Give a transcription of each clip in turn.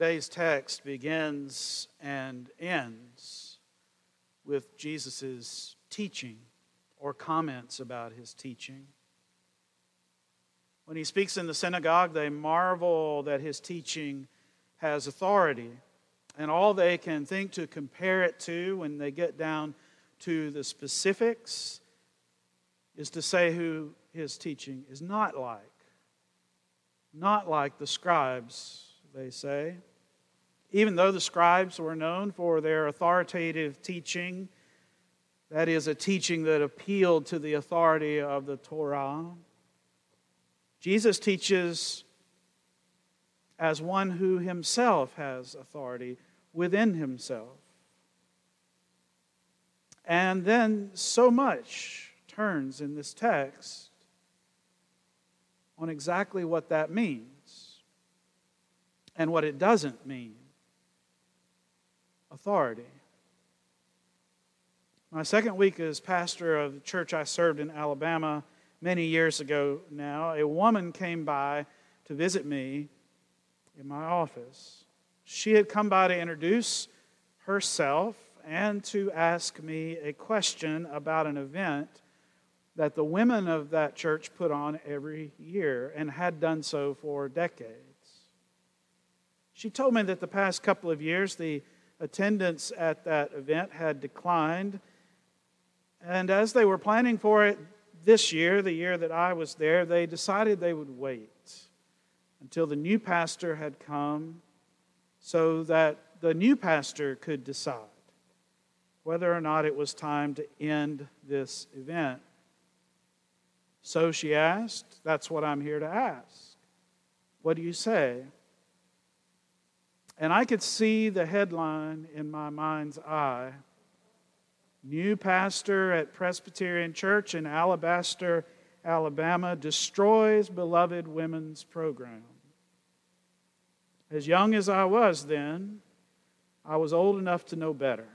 Today's text begins and ends with Jesus' teaching or comments about his teaching. When he speaks in the synagogue, they marvel that his teaching has authority. And all they can think to compare it to when they get down to the specifics is to say who his teaching is not like. Not like the scribes, they say. Even though the scribes were known for their authoritative teaching, that is, a teaching that appealed to the authority of the Torah, Jesus teaches as one who himself has authority within himself. And then so much turns in this text on exactly what that means and what it doesn't mean authority. My second week as pastor of the church I served in Alabama many years ago now, a woman came by to visit me in my office. She had come by to introduce herself and to ask me a question about an event that the women of that church put on every year and had done so for decades. She told me that the past couple of years the attendance at that event had declined. And as they were planning for it this year, the year that I was there, they decided they would wait until the new pastor had come so that the new pastor could decide whether or not it was time to end this event. So she asked, That's what I'm here to ask. What do you say? And I could see the headline in my mind's eye New pastor at Presbyterian Church in Alabaster, Alabama, destroys beloved women's program. As young as I was then, I was old enough to know better.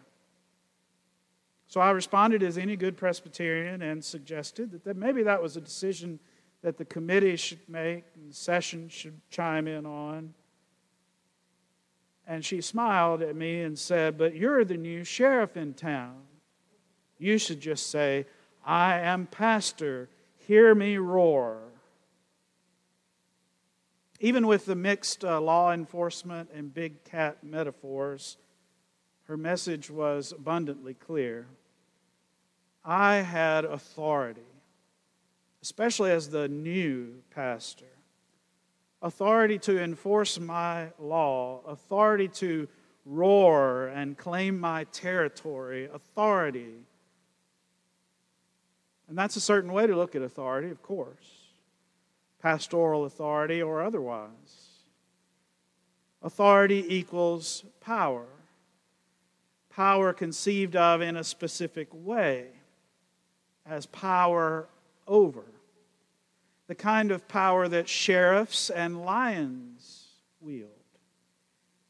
So I responded as any good Presbyterian and suggested that, that maybe that was a decision that the committee should make and the session should chime in on. And she smiled at me and said, But you're the new sheriff in town. You should just say, I am pastor. Hear me roar. Even with the mixed uh, law enforcement and big cat metaphors, her message was abundantly clear. I had authority, especially as the new pastor authority to enforce my law, authority to roar and claim my territory, authority. And that's a certain way to look at authority, of course pastoral authority or otherwise. Authority equals power, power conceived of in a specific way as power over. The kind of power that sheriffs and lions wield.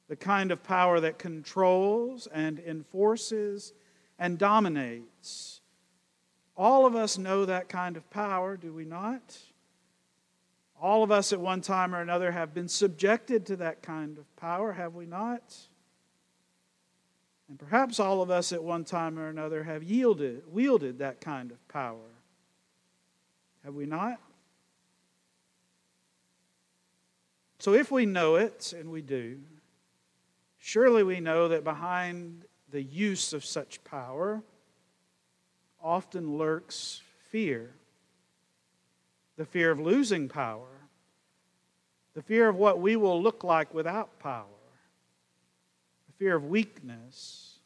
The kind of power that controls and enforces and dominates. All of us know that kind of power, do we not? All of us at one time or another have been subjected to that kind of power, have we not? And perhaps all of us at one time or another have yielded, wielded that kind of power. Have we not? So if we know it, and we do, surely we know that behind the use of such power often lurks fear. The fear of losing power, the fear of what we will look like without power, the fear of weakness,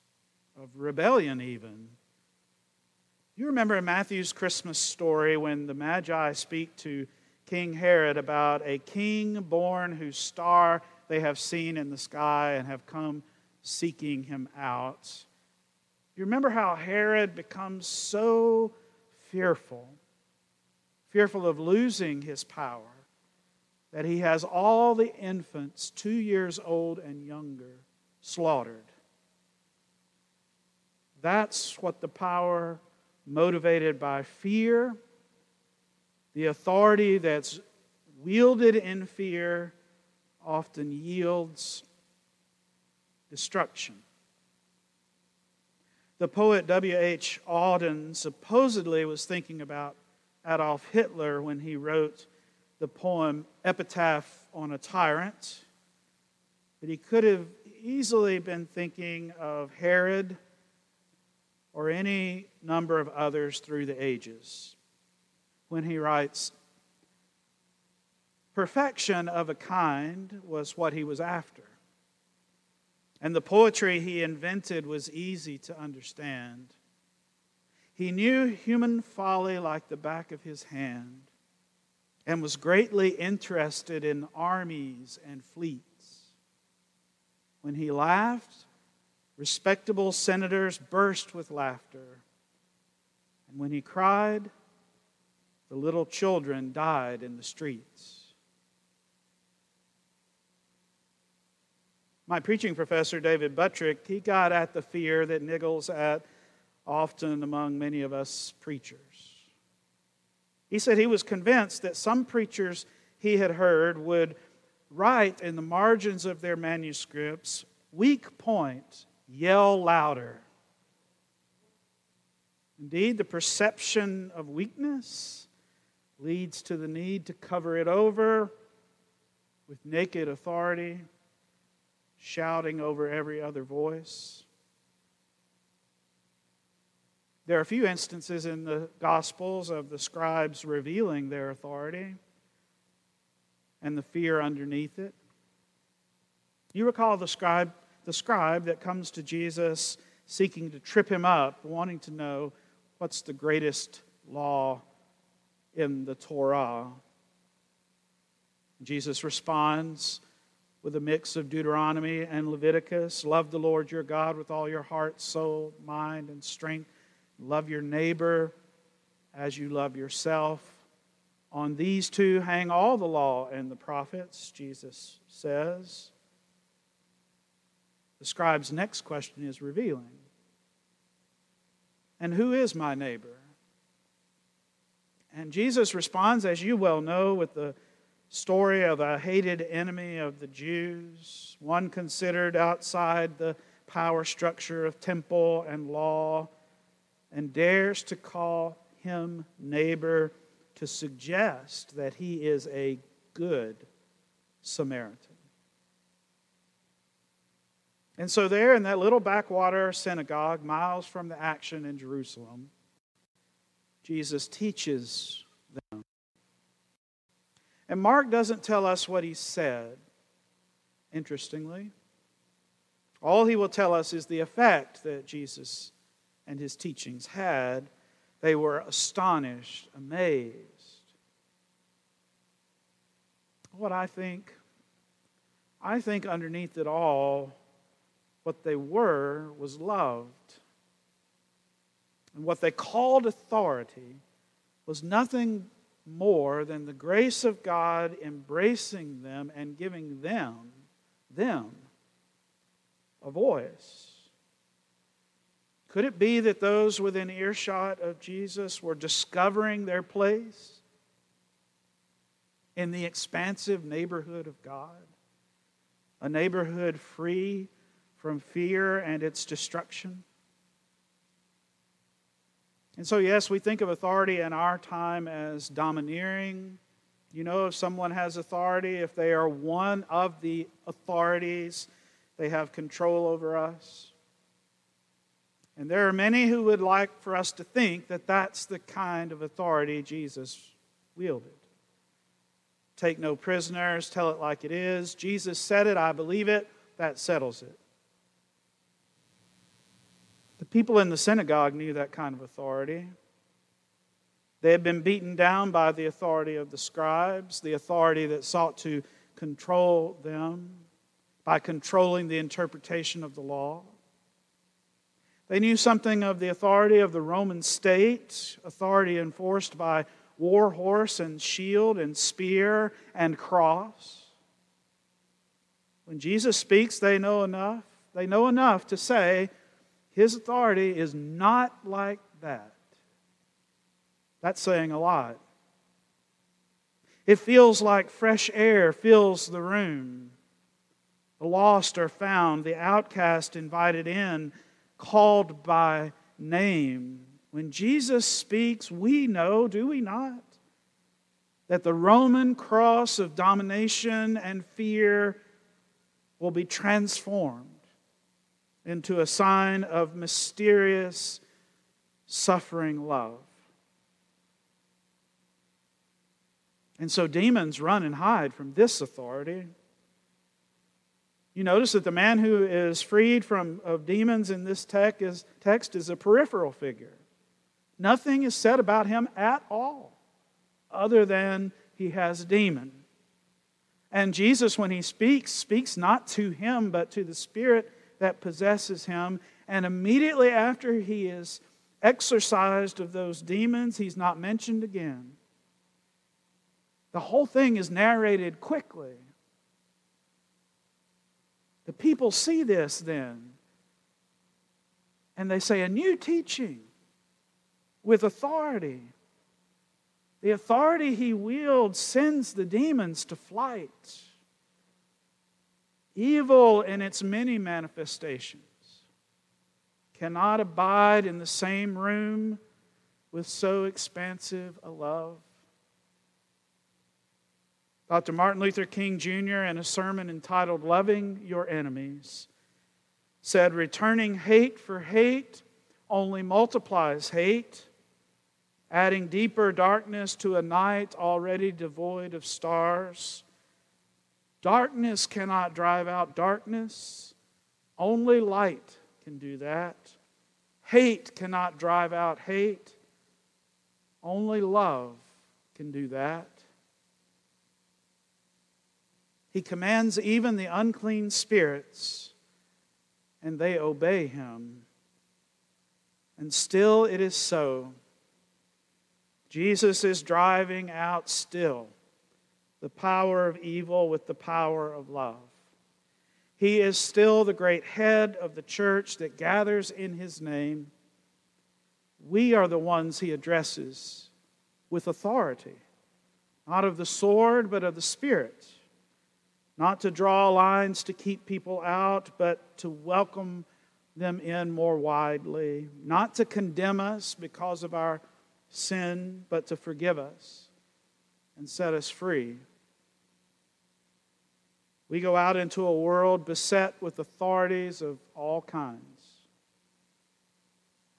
of rebellion, even. You remember in Matthew's Christmas story when the Magi speak to King Herod about a king born whose star they have seen in the sky and have come seeking him out. You remember how Herod becomes so fearful fearful of losing his power, that he has all the infants two years old and younger slaughtered. That's what the power motivated by fear, the authority that's wielded in fear, often yields destruction. The poet W.H. Auden supposedly was thinking about Adolf Hitler when he wrote the poem Epitaph on a Tyrant, but he could have easily been thinking of Herod or any number of others through the ages when he writes, Perfection of a kind was what he was after. And the poetry he invented was easy to understand. He knew human folly like the back of his hand and was greatly interested in armies and fleets. When he laughed, respectable senators burst with laughter. And when he cried, the little children died in the streets. My preaching professor, David Buttrick, he got at the fear that niggles at often among many of us preachers. He said he was convinced that some preachers he had heard would write in the margins of their manuscripts, weak point, yell louder. Indeed, the perception of weakness leads to the need to cover it over with naked authority shouting over every other voice. There are a few instances in the Gospels of the scribes revealing their authority and the fear underneath it. You recall the scribe, the scribe that comes to Jesus seeking to trip him up, wanting to know what's the greatest law in the Torah. Jesus responds, with a mix of Deuteronomy and Leviticus. Love the Lord your God with all your heart, soul, mind, and strength. Love your neighbor as you love yourself. On these two hang all the law and the prophets, Jesus says. The scribe's next question is revealing. And who is my neighbor? And Jesus responds, as you well know, with the story of a hated enemy of the Jews, one considered outside the power structure of temple and law, and dares to call him neighbor to suggest that he is a good Samaritan. And so, there in that little backwater synagogue, miles from the action in Jerusalem, Jesus teaches them and Mark doesn't tell us what he said, interestingly. All he will tell us is the effect that Jesus and his teachings had. They were astonished, amazed. What I think, I think underneath it all, what they were was loved. And what they called authority was nothing more than the grace of God embracing them and giving them, them, a voice. Could it be that those within earshot of Jesus were discovering their place in the expansive neighborhood of God? A neighborhood free from fear and its destruction? And so, yes, we think of authority in our time as domineering. You know, if someone has authority, if they are one of the authorities, they have control over us. And there are many who would like for us to think that that's the kind of authority Jesus wielded. Take no prisoners, tell it like it is. Jesus said it, I believe it, that settles it. People in the synagogue knew that kind of authority. They had been beaten down by the authority of the scribes, the authority that sought to control them by controlling the interpretation of the law. They knew something of the authority of the Roman state, authority enforced by war horse and shield and spear and cross. When Jesus speaks, they know enough. They know enough to say, his authority is not like that. That's saying a lot. It feels like fresh air fills the room. The lost are found, the outcast invited in, called by name. When Jesus speaks, we know, do we not, that the Roman cross of domination and fear will be transformed into a sign of mysterious, suffering love. And so demons run and hide from this authority. You notice that the man who is freed from of demons in this text is, text is a peripheral figure. Nothing is said about him at all, other than he has a demon. And Jesus, when he speaks, speaks not to him, but to the spirit that possesses him. And immediately after he is exorcised of those demons, he's not mentioned again. The whole thing is narrated quickly. The people see this then, and they say, A new teaching with authority. The authority he wields sends the demons to flight. Evil in its many manifestations cannot abide in the same room with so expansive a love. Dr. Martin Luther King Jr., in a sermon entitled Loving Your Enemies, said, Returning hate for hate only multiplies hate, adding deeper darkness to a night already devoid of stars. Darkness cannot drive out darkness, only light can do that. Hate cannot drive out hate, only love can do that. He commands even the unclean spirits, and they obey him. And still it is so. Jesus is driving out still the power of evil with the power of love. He is still the great head of the church that gathers in his name. We are the ones he addresses with authority, not of the sword, but of the Spirit not to draw lines to keep people out, but to welcome them in more widely, not to condemn us because of our sin, but to forgive us and set us free. We go out into a world beset with authorities of all kinds.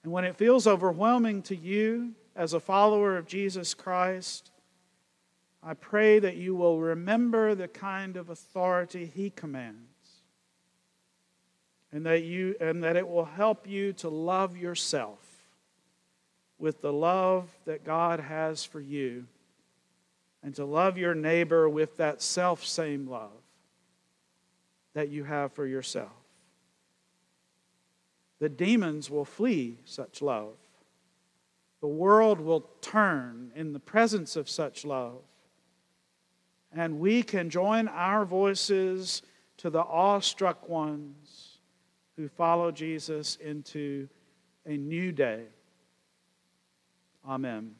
And when it feels overwhelming to you as a follower of Jesus Christ, I pray that you will remember the kind of authority he commands. And that, you, and that it will help you to love yourself with the love that God has for you, and to love your neighbor with that self same love that you have for yourself. The demons will flee such love. The world will turn in the presence of such love and we can join our voices to the awestruck ones who follow Jesus into a new day. Amen.